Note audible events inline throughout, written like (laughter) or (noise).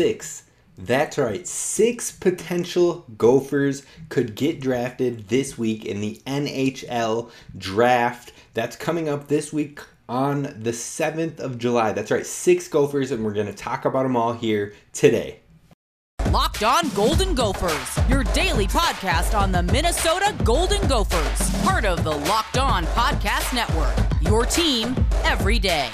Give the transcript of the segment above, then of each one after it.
six. That's right, six potential Gophers could get drafted this week in the NHL draft. That's coming up this week on the 7th of July. That's right, six Gophers, and we're going to talk about them all here today. Locked On Golden Gophers, your daily podcast on the Minnesota Golden Gophers, part of the Locked On Podcast Network. Your team every day.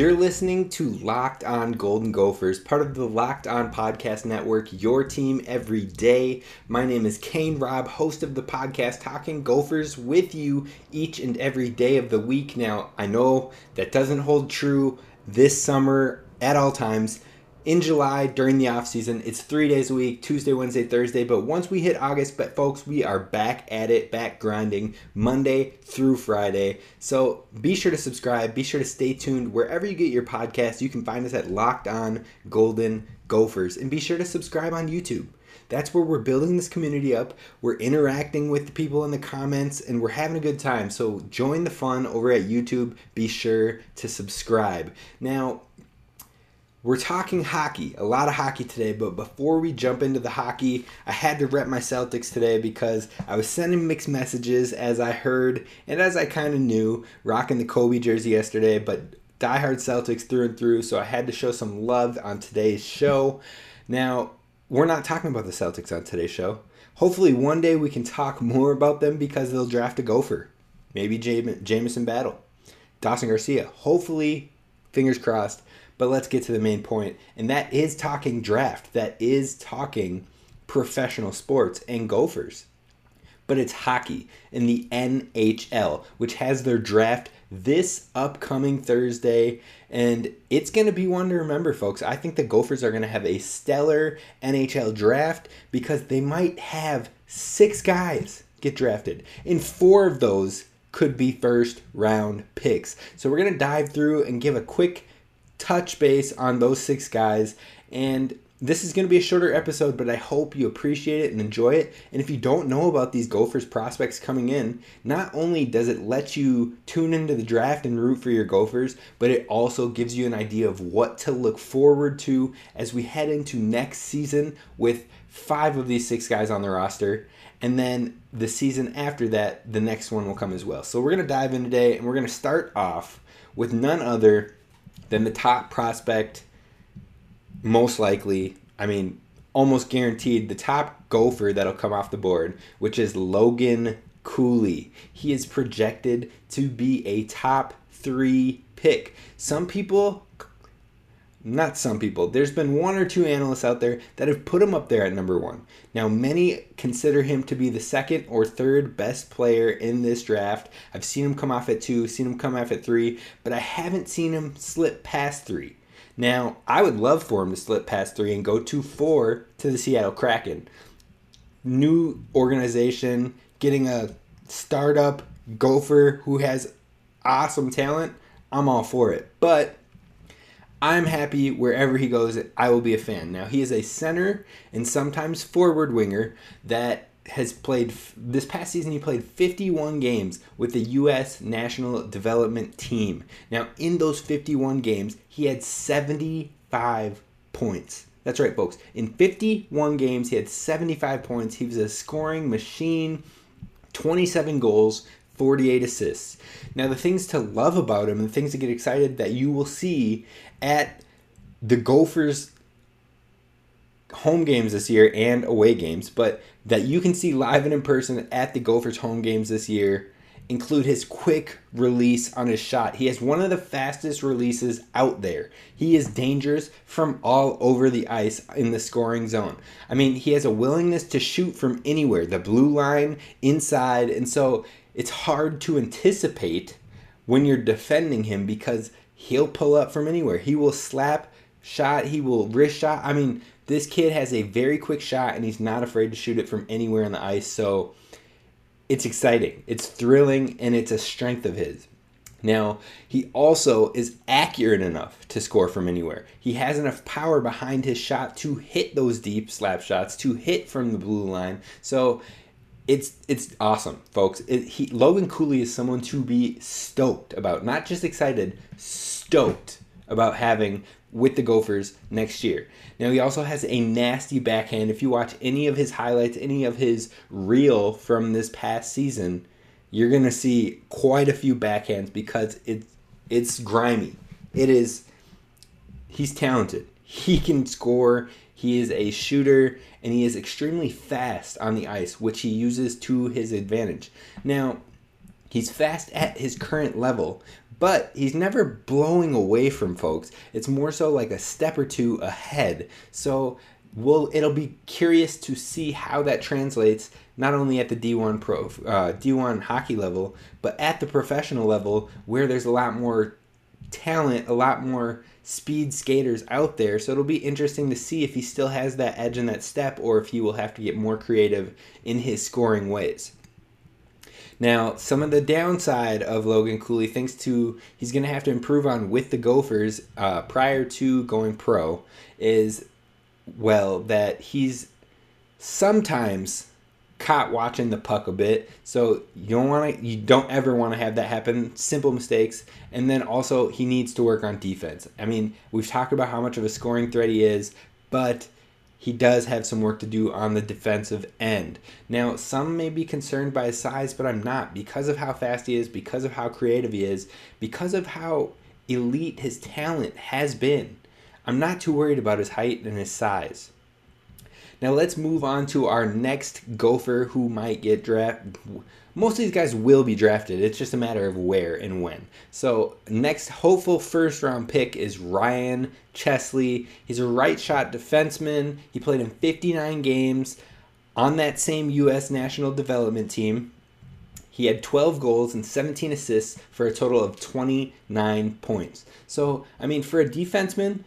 You're listening to Locked On Golden Gophers, part of the Locked On Podcast Network, your team every day. My name is Kane Robb, host of the podcast Talking Gophers with you each and every day of the week. Now, I know that doesn't hold true this summer at all times in July during the off season. It's three days a week Tuesday, Wednesday, Thursday. But once we hit August, but folks, we are back at it, back grinding Monday through Friday. So be sure to subscribe, be sure to stay tuned wherever you get your podcast. You can find us at Locked On Golden Gophers, and be sure to subscribe on YouTube. That's where we're building this community up. We're interacting with the people in the comments and we're having a good time. So join the fun over at YouTube. Be sure to subscribe. Now, we're talking hockey, a lot of hockey today, but before we jump into the hockey, I had to rep my Celtics today because I was sending mixed messages as I heard and as I kind of knew, rocking the Kobe jersey yesterday, but diehard Celtics through and through, so I had to show some love on today's show. Now, we're not talking about the Celtics on today's show. Hopefully, one day we can talk more about them because they'll draft a gopher. Maybe Jamison Battle, Dawson Garcia. Hopefully, fingers crossed but let's get to the main point, and that is talking draft. That is talking professional sports and gophers. But it's hockey in the NHL, which has their draft this upcoming Thursday. And it's going to be one to remember, folks. I think the Gophers are going to have a stellar NHL draft because they might have six guys get drafted. And four of those could be first round picks. So we're going to dive through and give a quick touch base on those six guys. And this is going to be a shorter episode, but I hope you appreciate it and enjoy it. And if you don't know about these Gophers prospects coming in, not only does it let you tune into the draft and root for your Gophers, but it also gives you an idea of what to look forward to as we head into next season with five of these six guys on the roster. And then the season after that, the next one will come as well. So we're going to dive in today and we're going to start off with none other then the top prospect, most likely, I mean, almost guaranteed, the top gopher that'll come off the board, which is Logan Cooley. He is projected to be a top three pick. Some people not some people. There's been one or two analysts out there that have put him up there at number one. Now, many consider him to be the second or third best player in this draft. I've seen him come off at two, seen him come off at three, but I haven't seen him slip past three. Now, I would love for him to slip past three and go to four to the Seattle Kraken. New organization, getting a startup gopher who has awesome talent. I'm all for it. But I'm happy wherever he goes, I will be a fan. Now, he is a center and sometimes forward winger that has played this past season he played 51 games with the US National Development Team. Now, in those 51 games, he had 75 points. That's right, folks. In 51 games, he had 75 points. He was a scoring machine, 27 goals, 48 assists. Now, the things to love about him and the things to get excited that you will see at the Gophers home games this year and away games, but that you can see live and in person at the Gophers home games this year include his quick release on his shot. He has one of the fastest releases out there. He is dangerous from all over the ice in the scoring zone. I mean, he has a willingness to shoot from anywhere, the blue line, inside, and so it's hard to anticipate when you're defending him because he'll pull up from anywhere. He will slap shot, he will wrist shot. I mean, this kid has a very quick shot and he's not afraid to shoot it from anywhere on the ice. So it's exciting, it's thrilling, and it's a strength of his. Now, he also is accurate enough to score from anywhere. He has enough power behind his shot to hit those deep slap shots, to hit from the blue line. So it's it's awesome, folks. It, he, Logan Cooley is someone to be stoked about, not just excited, stoked about having with the Gophers next year. Now he also has a nasty backhand. If you watch any of his highlights, any of his reel from this past season, you're gonna see quite a few backhands because it's it's grimy. It is. He's talented. He can score. He is a shooter and he is extremely fast on the ice, which he uses to his advantage. Now, he's fast at his current level, but he's never blowing away from folks. It's more so like a step or two ahead. So, we'll it'll be curious to see how that translates not only at the D1 pro uh, D1 hockey level, but at the professional level where there's a lot more talent, a lot more speed skaters out there. So it'll be interesting to see if he still has that edge and that step or if he will have to get more creative in his scoring ways. Now, some of the downside of Logan Cooley, thanks to he's going to have to improve on with the Gophers uh, prior to going pro, is well that he's sometimes caught watching the puck a bit. So you don't want to you don't ever want to have that happen. Simple mistakes. And then also he needs to work on defense. I mean, we've talked about how much of a scoring threat he is, but he does have some work to do on the defensive end. Now, some may be concerned by his size, but I'm not because of how fast he is, because of how creative he is, because of how elite his talent has been. I'm not too worried about his height and his size. Now let's move on to our next Gopher who might get drafted. Most of these guys will be drafted. It's just a matter of where and when. So next hopeful first round pick is Ryan Chesley. He's a right shot defenseman. He played in 59 games on that same U.S. national development team. He had 12 goals and 17 assists for a total of 29 points. So, I mean, for a defenseman,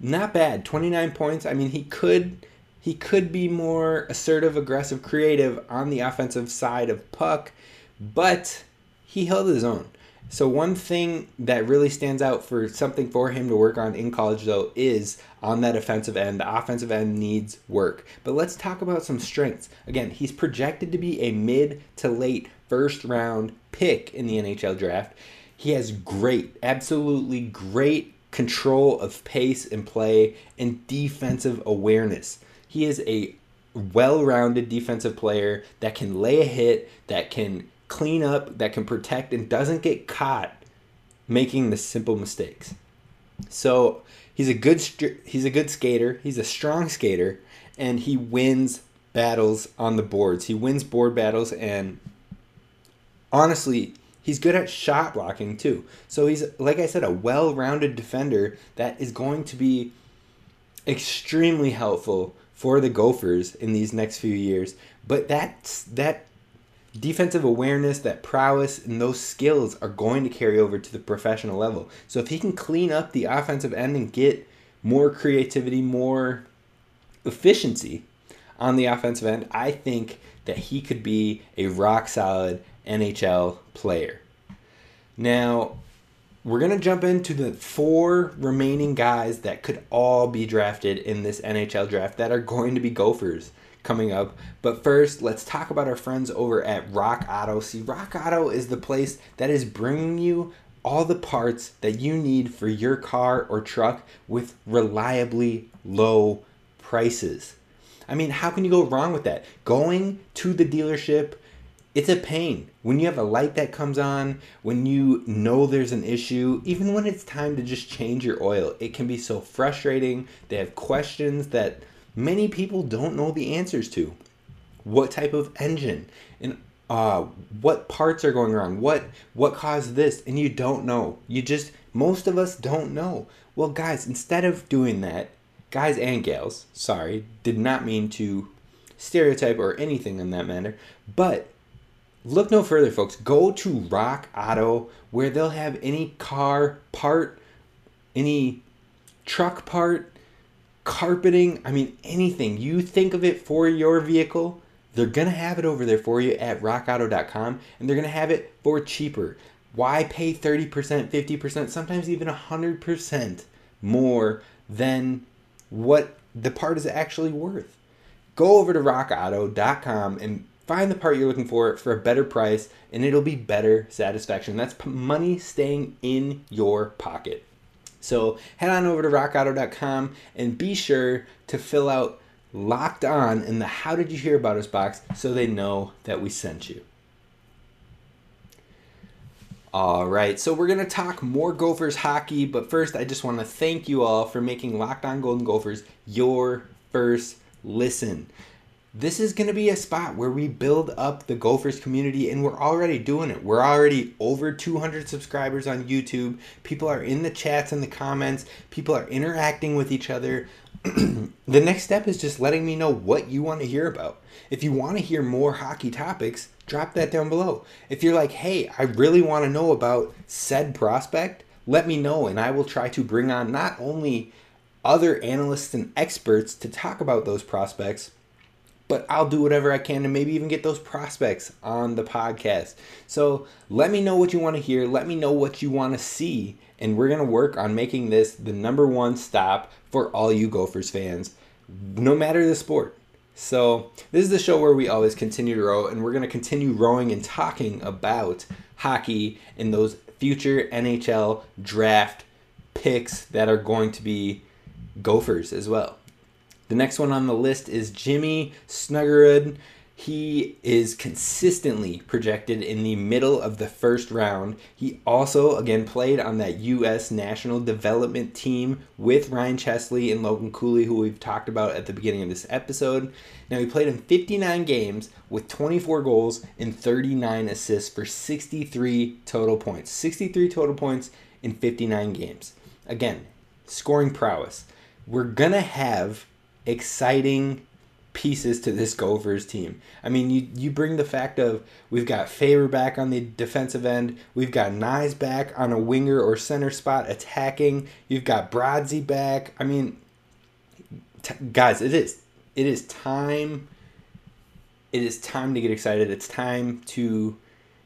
not bad. 29 points. I mean, he could he could be more assertive, aggressive, creative on the offensive side of puck, but he held his own. So one thing that really stands out for something for him to work on in college though is on that offensive end. The offensive end needs work. But let's talk about some strengths. Again, he's projected to be a mid to late first round pick in the NHL draft. He has great, absolutely great control of pace and play and defensive awareness. He is a well-rounded defensive player that can lay a hit, that can clean up, that can protect, and doesn't get caught making the simple mistakes. So he's a good he's a good skater. He's a strong skater, and he wins battles on the boards. He wins board battles, and honestly, he's good at shot blocking too. So he's like I said, a well-rounded defender that is going to be extremely helpful for the Gophers in these next few years. But that's that defensive awareness, that prowess, and those skills are going to carry over to the professional level. So if he can clean up the offensive end and get more creativity, more efficiency on the offensive end, I think that he could be a rock solid NHL player. Now, we're going to jump into the four remaining guys that could all be drafted in this NHL draft that are going to be Gophers coming up. But first, let's talk about our friends over at Rock Auto. See, Rock Auto is the place that is bringing you all the parts that you need for your car or truck with reliably low prices. I mean, how can you go wrong with that? Going to the dealership it's a pain. When you have a light that comes on when you know there's an issue even when it's time to just change your oil it can be so frustrating. They have questions that many people don't know the answers to. What type of engine? And uh, what parts are going wrong? What what caused this? And you don't know. You just most of us don't know. Well guys instead of doing that guys and gals sorry did not mean to stereotype or anything in that manner but Look no further, folks. Go to Rock Auto where they'll have any car part, any truck part, carpeting, I mean, anything. You think of it for your vehicle, they're going to have it over there for you at rockauto.com and they're going to have it for cheaper. Why pay 30%, 50%, sometimes even 100% more than what the part is actually worth? Go over to rockauto.com and find the part you're looking for for a better price, and it'll be better satisfaction. That's money staying in your pocket. So head on over to rockauto.com and be sure to fill out locked on in the how did you hear about us box so they know that we sent you. All right, so we're going to talk more Gophers hockey, but first I just want to thank you all for making Locked On Golden Gophers your first listen. This is going to be a spot where we build up the Gophers community, and we're already doing it. We're already over 200 subscribers on YouTube. People are in the chats and the comments, people are interacting with each other. (clears throat) the next step is just letting me know what you want to hear about. If you want to hear more hockey topics, drop that down below. If you're like, hey, I really want to know about said prospect, let me know, and I will try to bring on not only other analysts and experts to talk about those prospects, but I'll do whatever I can to maybe even get those prospects on the podcast. So let me know what you want to hear. Let me know what you want to see. And we're going to work on making this the number one stop for all you Gophers fans, no matter the sport. So, this is the show where we always continue to row, and we're going to continue rowing and talking about hockey and those future NHL draft picks that are going to be Gophers as well. The next one on the list is Jimmy Snuggerud he is consistently projected in the middle of the first round. He also, again, played on that U.S. national development team with Ryan Chesley and Logan Cooley, who we've talked about at the beginning of this episode. Now, he played in 59 games with 24 goals and 39 assists for 63 total points. 63 total points in 59 games. Again, scoring prowess. We're going to have exciting pieces to this Gophers team. I mean, you you bring the fact of we've got Faber back on the defensive end, we've got Knies back on a winger or center spot attacking, you've got Brodsey back. I mean, t- guys, it is it is time. It is time to get excited. It's time to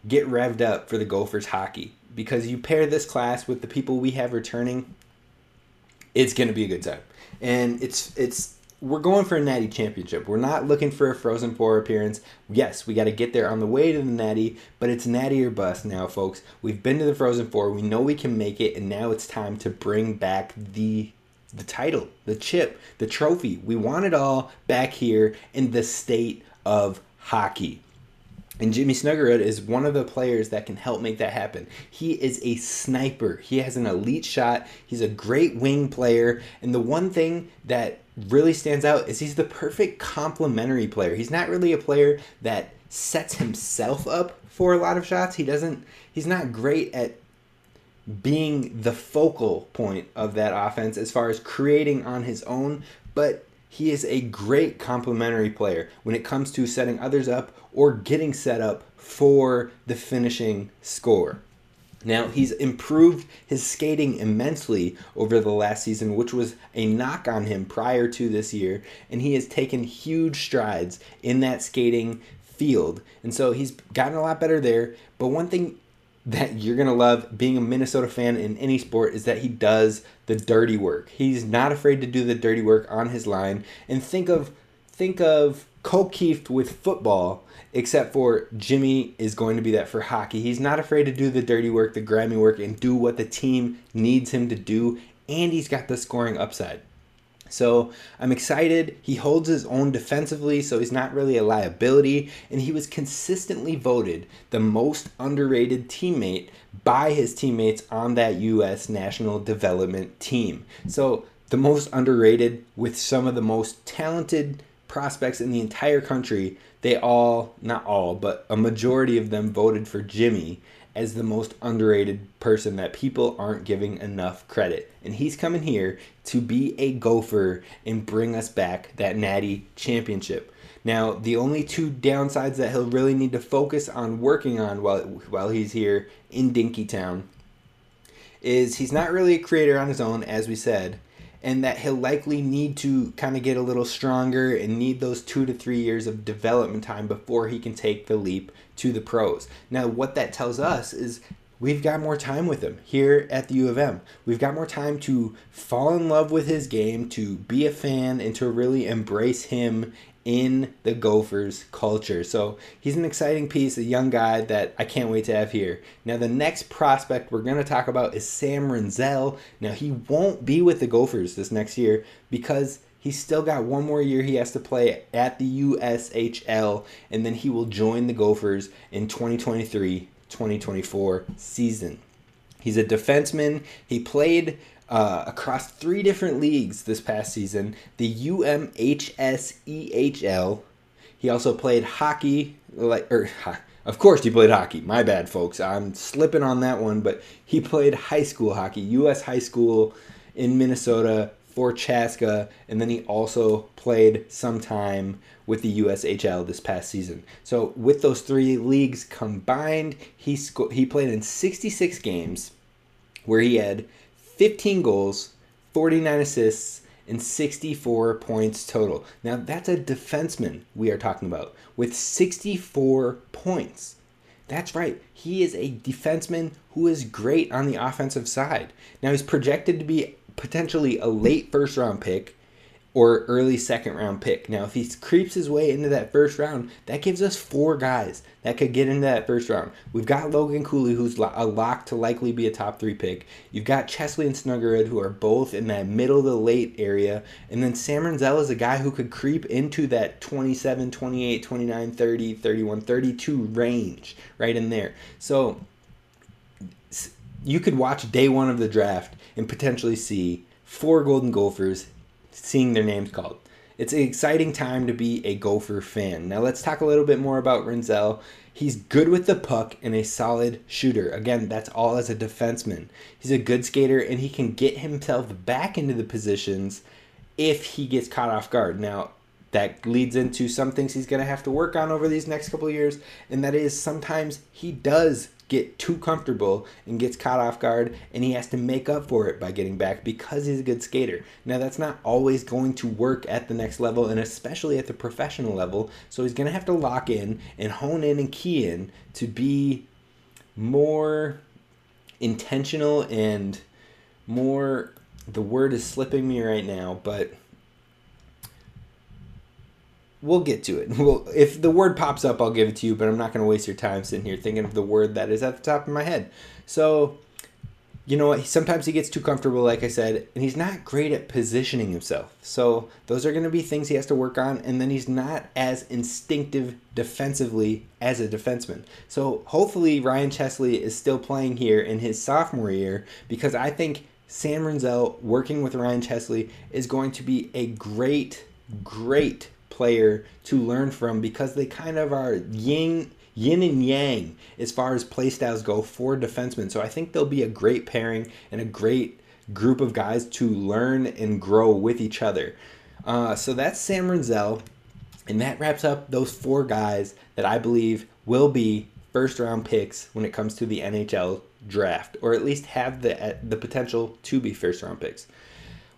get revved up for the Gophers hockey because you pair this class with the people we have returning. It's gonna be a good time, and it's it's we're going for a natty championship. We're not looking for a Frozen Four appearance. Yes, we got to get there on the way to the natty, but it's natty or bust now, folks. We've been to the Frozen Four. We know we can make it, and now it's time to bring back the the title, the chip, the trophy. We want it all back here in the state of hockey. And Jimmy Snuggerud is one of the players that can help make that happen. He is a sniper. He has an elite shot. He's a great wing player. And the one thing that really stands out is he's the perfect complementary player. He's not really a player that sets himself up for a lot of shots. He doesn't he's not great at being the focal point of that offense as far as creating on his own, but he is a great complementary player when it comes to setting others up or getting set up for the finishing score. Now, he's improved his skating immensely over the last season, which was a knock on him prior to this year, and he has taken huge strides in that skating field. And so he's gotten a lot better there. But one thing that you're going to love being a Minnesota fan in any sport is that he does the dirty work. He's not afraid to do the dirty work on his line. And think of think of Keith with football except for Jimmy is going to be that for hockey. He's not afraid to do the dirty work, the grimy work, and do what the team needs him to do, and he's got the scoring upside. So I'm excited. He holds his own defensively, so he's not really a liability, and he was consistently voted the most underrated teammate by his teammates on that U.S. national development team. So the most underrated with some of the most talented prospects in the entire country, they all, not all, but a majority of them voted for Jimmy as the most underrated person that people aren't giving enough credit. And he's coming here to be a gopher and bring us back that natty championship. Now, the only two downsides that he'll really need to focus on working on while while he's here in Dinkytown is he's not really a creator on his own, as we said, and that he'll likely need to kind of get a little stronger and need those two to three years of development time before he can take the leap to the pros. Now, what that tells us is we've got more time with him here at the U of M. We've got more time to fall in love with his game, to be a fan, and to really embrace him in the Gophers culture. So he's an exciting piece, a young guy that I can't wait to have here. Now, the next prospect we're going to talk about is Sam Rinzel. Now, he won't be with the Gophers this next year because he's still got one more year he has to play at the USHL, and then he will join the Gophers in 2023 2024 season. He's a defenseman. He played uh, across three different leagues this past season the UMHSEHL. He also played hockey, like, or of course he played hockey. My bad, folks. I'm slipping on that one, but he played high school hockey, U.S. high school in Minnesota for Chaska, and then he also played some time with the USHL this past season. So with those three leagues combined, he sco- he played in 66 games, where he had 15 goals, 49 assists, and 64 points total. Now, that's a defenseman we are talking about with 64 points. That's right. He is a defenseman who is great on the offensive side. Now, he's projected to be potentially a late first round pick or early second round pick. Now, if he creeps his way into that first round, that gives us four guys that could get into that first round. We've got Logan Cooley, who's a lock to likely be a top three pick. You've got Chesley and Snuggerud, who are both in that middle to late area. And then Sam Rinzel is a guy who could creep into that 27, 28, 29, 30, 31, 32 range, right in there. So you could watch day one of the draft and potentially see four Golden Gophers seeing their names called. It's an exciting time to be a Gopher fan. Now let's talk a little bit more about Rinzel. He's good with the puck and a solid shooter. Again, that's all as a defenseman. He's a good skater and he can get himself back into the positions if he gets caught off guard. Now, that leads into some things he's going to have to work on over these next couple years, and that is sometimes he does get too comfortable and gets caught off guard and he has to make up for it by getting back because he's a good skater. Now that's not always going to work at the next level and especially at the professional level. So he's going to have to lock in and hone in and key in to be more intentional and more the word is slipping me right now, but we'll get to it. (laughs) Well, if the word pops up, I'll give it to you, but I'm not going to waste your time sitting here thinking of the word that is at the top of my head. So, you know what? Sometimes he gets too comfortable, like I said, and he's not great at positioning himself. So, those are going to be things he has to work on, and then he's not as instinctive defensively as a defenseman. So, hopefully, Ryan Chesley is still playing here in his sophomore year because I think Sam Rinzel working with Ryan Chesley is going to be a great, great player to learn from because they kind of are yin yin and yang as far as playstyles go for defensemen. So I think they'll be a great pairing and a great group of guys to learn and grow with each other. Uh, so that's Sam Rinzel, and that wraps up those four guys that I believe will be first round picks when it comes to the NHL draft, or at least have the the potential to be first round picks.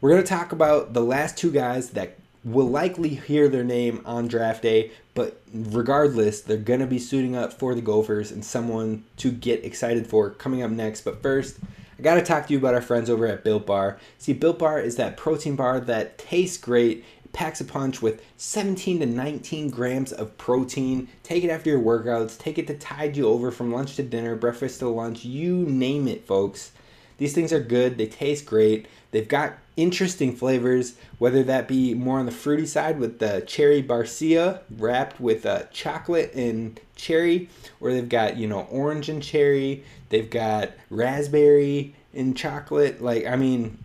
We're going to talk about the last two guys that will likely hear their name on draft day, but regardless, they're going to be suiting up for the Gophers and someone to get excited for coming up next. But first, I got to talk to you about our friends over at Built Bar. See, Built Bar is that protein bar that tastes great, packs a punch with 17 to 19 grams of protein. Take it after your workouts, take it to tide you over from lunch to dinner, breakfast to lunch, you name it, folks. These things are good, they taste great. They've got interesting flavors, whether that be more on the fruity side with the cherry barcia wrapped with uh, chocolate and cherry, or they've got, you know, orange and cherry. They've got raspberry and chocolate. Like, I mean,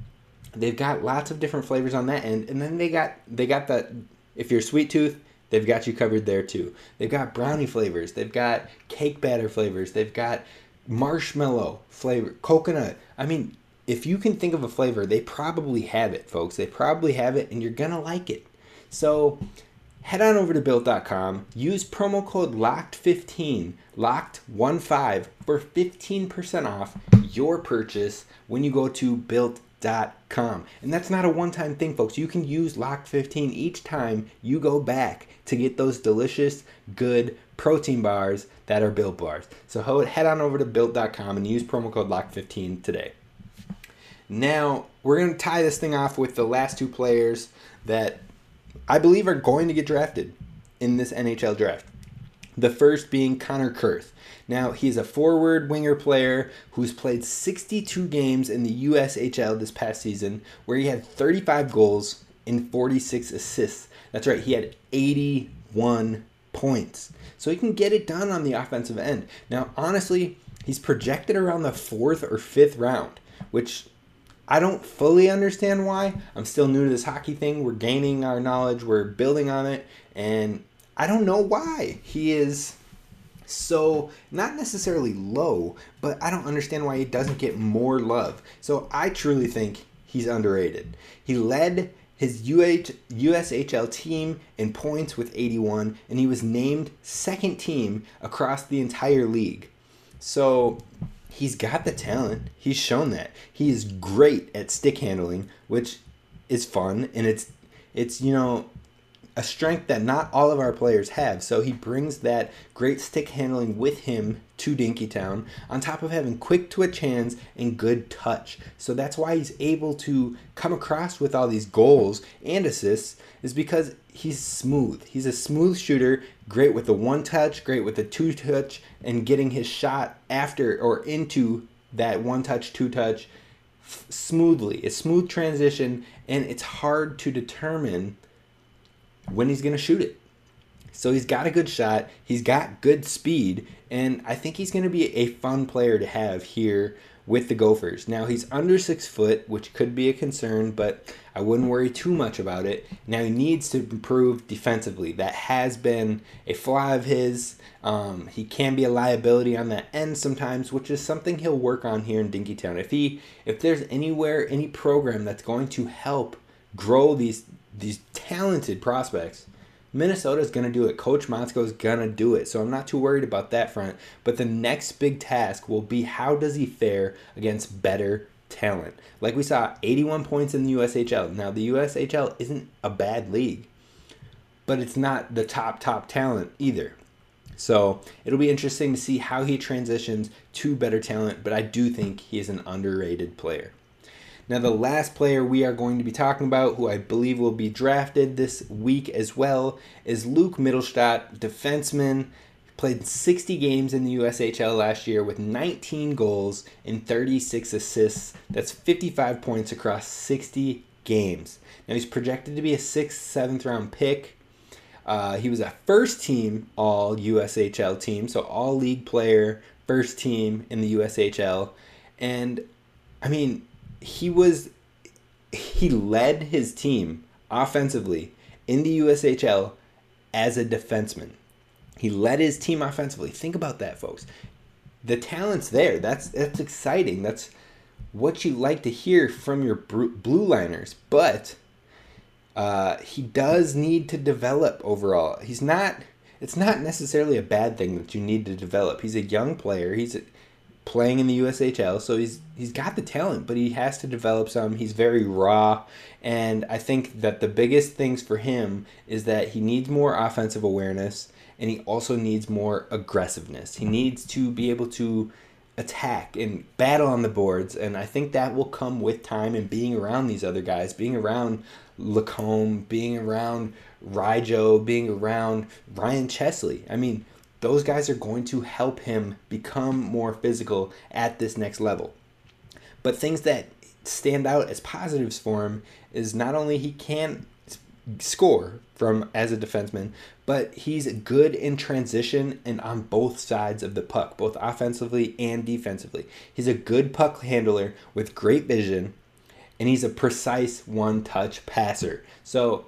they've got lots of different flavors on that end. And then they got, they got that, if you're sweet tooth, they've got you covered there too. They've got brownie flavors. They've got cake batter flavors. They've got marshmallow flavor, coconut. I mean, if you can think of a flavor, they probably have it, folks. They probably have it, and you're gonna like it. So head on over to built.com, use promo code LOCKED15, LOCKED15 for 15% off your purchase when you go to built.com. And that's not a one time thing, folks. You can use LOCKED15 each time you go back to get those delicious, good protein bars that are built bars. So head on over to built.com and use promo code LOCKED15 today. Now, we're going to tie this thing off with the last two players that I believe are going to get drafted in this NHL draft. The first being Connor Kurth. Now, he's a forward winger player who's played 62 games in the USHL this past season, where he had 35 goals and 46 assists. That's right, he had 81 points. So he can get it done on the offensive end. Now, honestly, he's projected around the fourth or fifth round, which I don't fully understand why. I'm still new to this hockey thing. We're gaining our knowledge, we're building on it, and I don't know why he is so not necessarily low, but I don't understand why he doesn't get more love. So I truly think he's underrated. He led his UH, USHL team in points with 81, and he was named second team across the entire league. So he's got the talent. He's shown that. He is great at stick handling, which is fun and it's it's you know a strength that not all of our players have. So he brings that great stick handling with him to Dinkytown, on top of having quick twitch hands and good touch. So that's why he's able to come across with all these goals and assists, is because he's smooth. He's a smooth shooter, great with the one touch, great with the two touch, and getting his shot after or into that one touch, two touch f- smoothly. A smooth transition, and it's hard to determine when he's going to shoot it. So he's got a good shot, he's got good speed, and I think he's going to be a fun player to have here with the Gophers. Now he's under six foot, which could be a concern, but I wouldn't worry too much about it. Now he needs to improve defensively. That has been a flaw of his. Um, he can be a liability on that end sometimes, which is something he'll work on here in Dinkytown. If he, if there's anywhere, any program that's going to help grow these these talented prospects. Minnesota is going to do it. Coach Motzko is going to do it. So I'm not too worried about that front. But the next big task will be how does he fare against better talent? Like we saw, 81 points in the USHL. Now, the USHL isn't a bad league, but it's not the top, top talent either. So it'll be interesting to see how he transitions to better talent, but I do think he is an underrated player. Now, the last player we are going to be talking about, who I believe will be drafted this week as well, is Luke Mittelstadt, defenseman. Played 60 games in the USHL last year with 19 goals and 36 assists. That's 55 points across 60 games. Now, he's projected to be a sixth, seventh round pick. Uh, he was a first team all USHL team, so all league player, first team in the USHL. And I mean, he was he led his team offensively in the USHL as a defenseman. He led his team offensively. Think about that, folks. The talent's there. That's that's exciting. That's what you like to hear from your blue liners. But uh, he does need to develop overall. He's not. It's not necessarily a bad thing that you need to develop. He's a young player. He's playing in the USHL, so he's he's got the talent, but he has to develop some. He's very raw, and I think that the biggest things for him is that he needs more offensive awareness and he also needs more aggressiveness. He needs to be able to attack and battle on the boards, and I think that will come with time and being around these other guys, being around Lacombe, being around Rijo, being around Ryan Chesley. I mean, those guys are going to help him become more physical at this next level. But things that stand out as positives for him is not only he can score from as a defenseman, but he's good in transition and on both sides of the puck, both offensively and defensively. He's a good puck handler with great vision, and he's a precise one-touch passer. So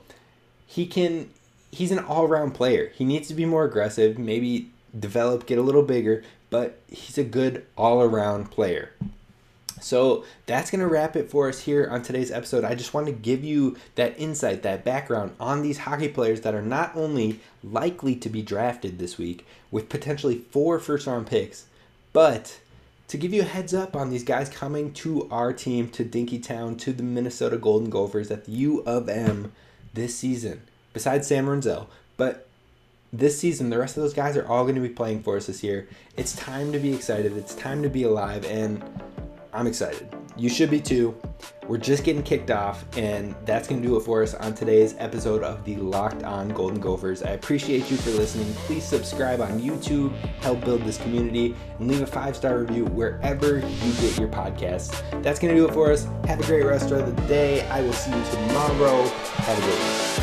he can he's an all-round player. He needs to be more aggressive, maybe develop, get a little bigger, but he's a good all-around player. So that's going to wrap it for us here on today's episode. I just want to give you that insight, that background on these hockey players that are not only likely to be drafted this week with potentially four first round picks, but to give you a heads up on these guys coming to our team, to Dinkytown, to the Minnesota Golden Gophers at the U of M this season besides Sam Rinzel. But this season, the rest of those guys are all going to be playing for us this year. It's time to be excited. It's time to be alive. And I'm excited. You should be too. We're just getting kicked off, and that's going to do it for us on today's episode of the Locked On Golden Gophers. I appreciate you for listening. Please subscribe on YouTube, help build this community, and leave a five star review wherever you get your podcasts. That's going to do it for us. Have a great rest of the day. I will see you tomorrow. Have a great one.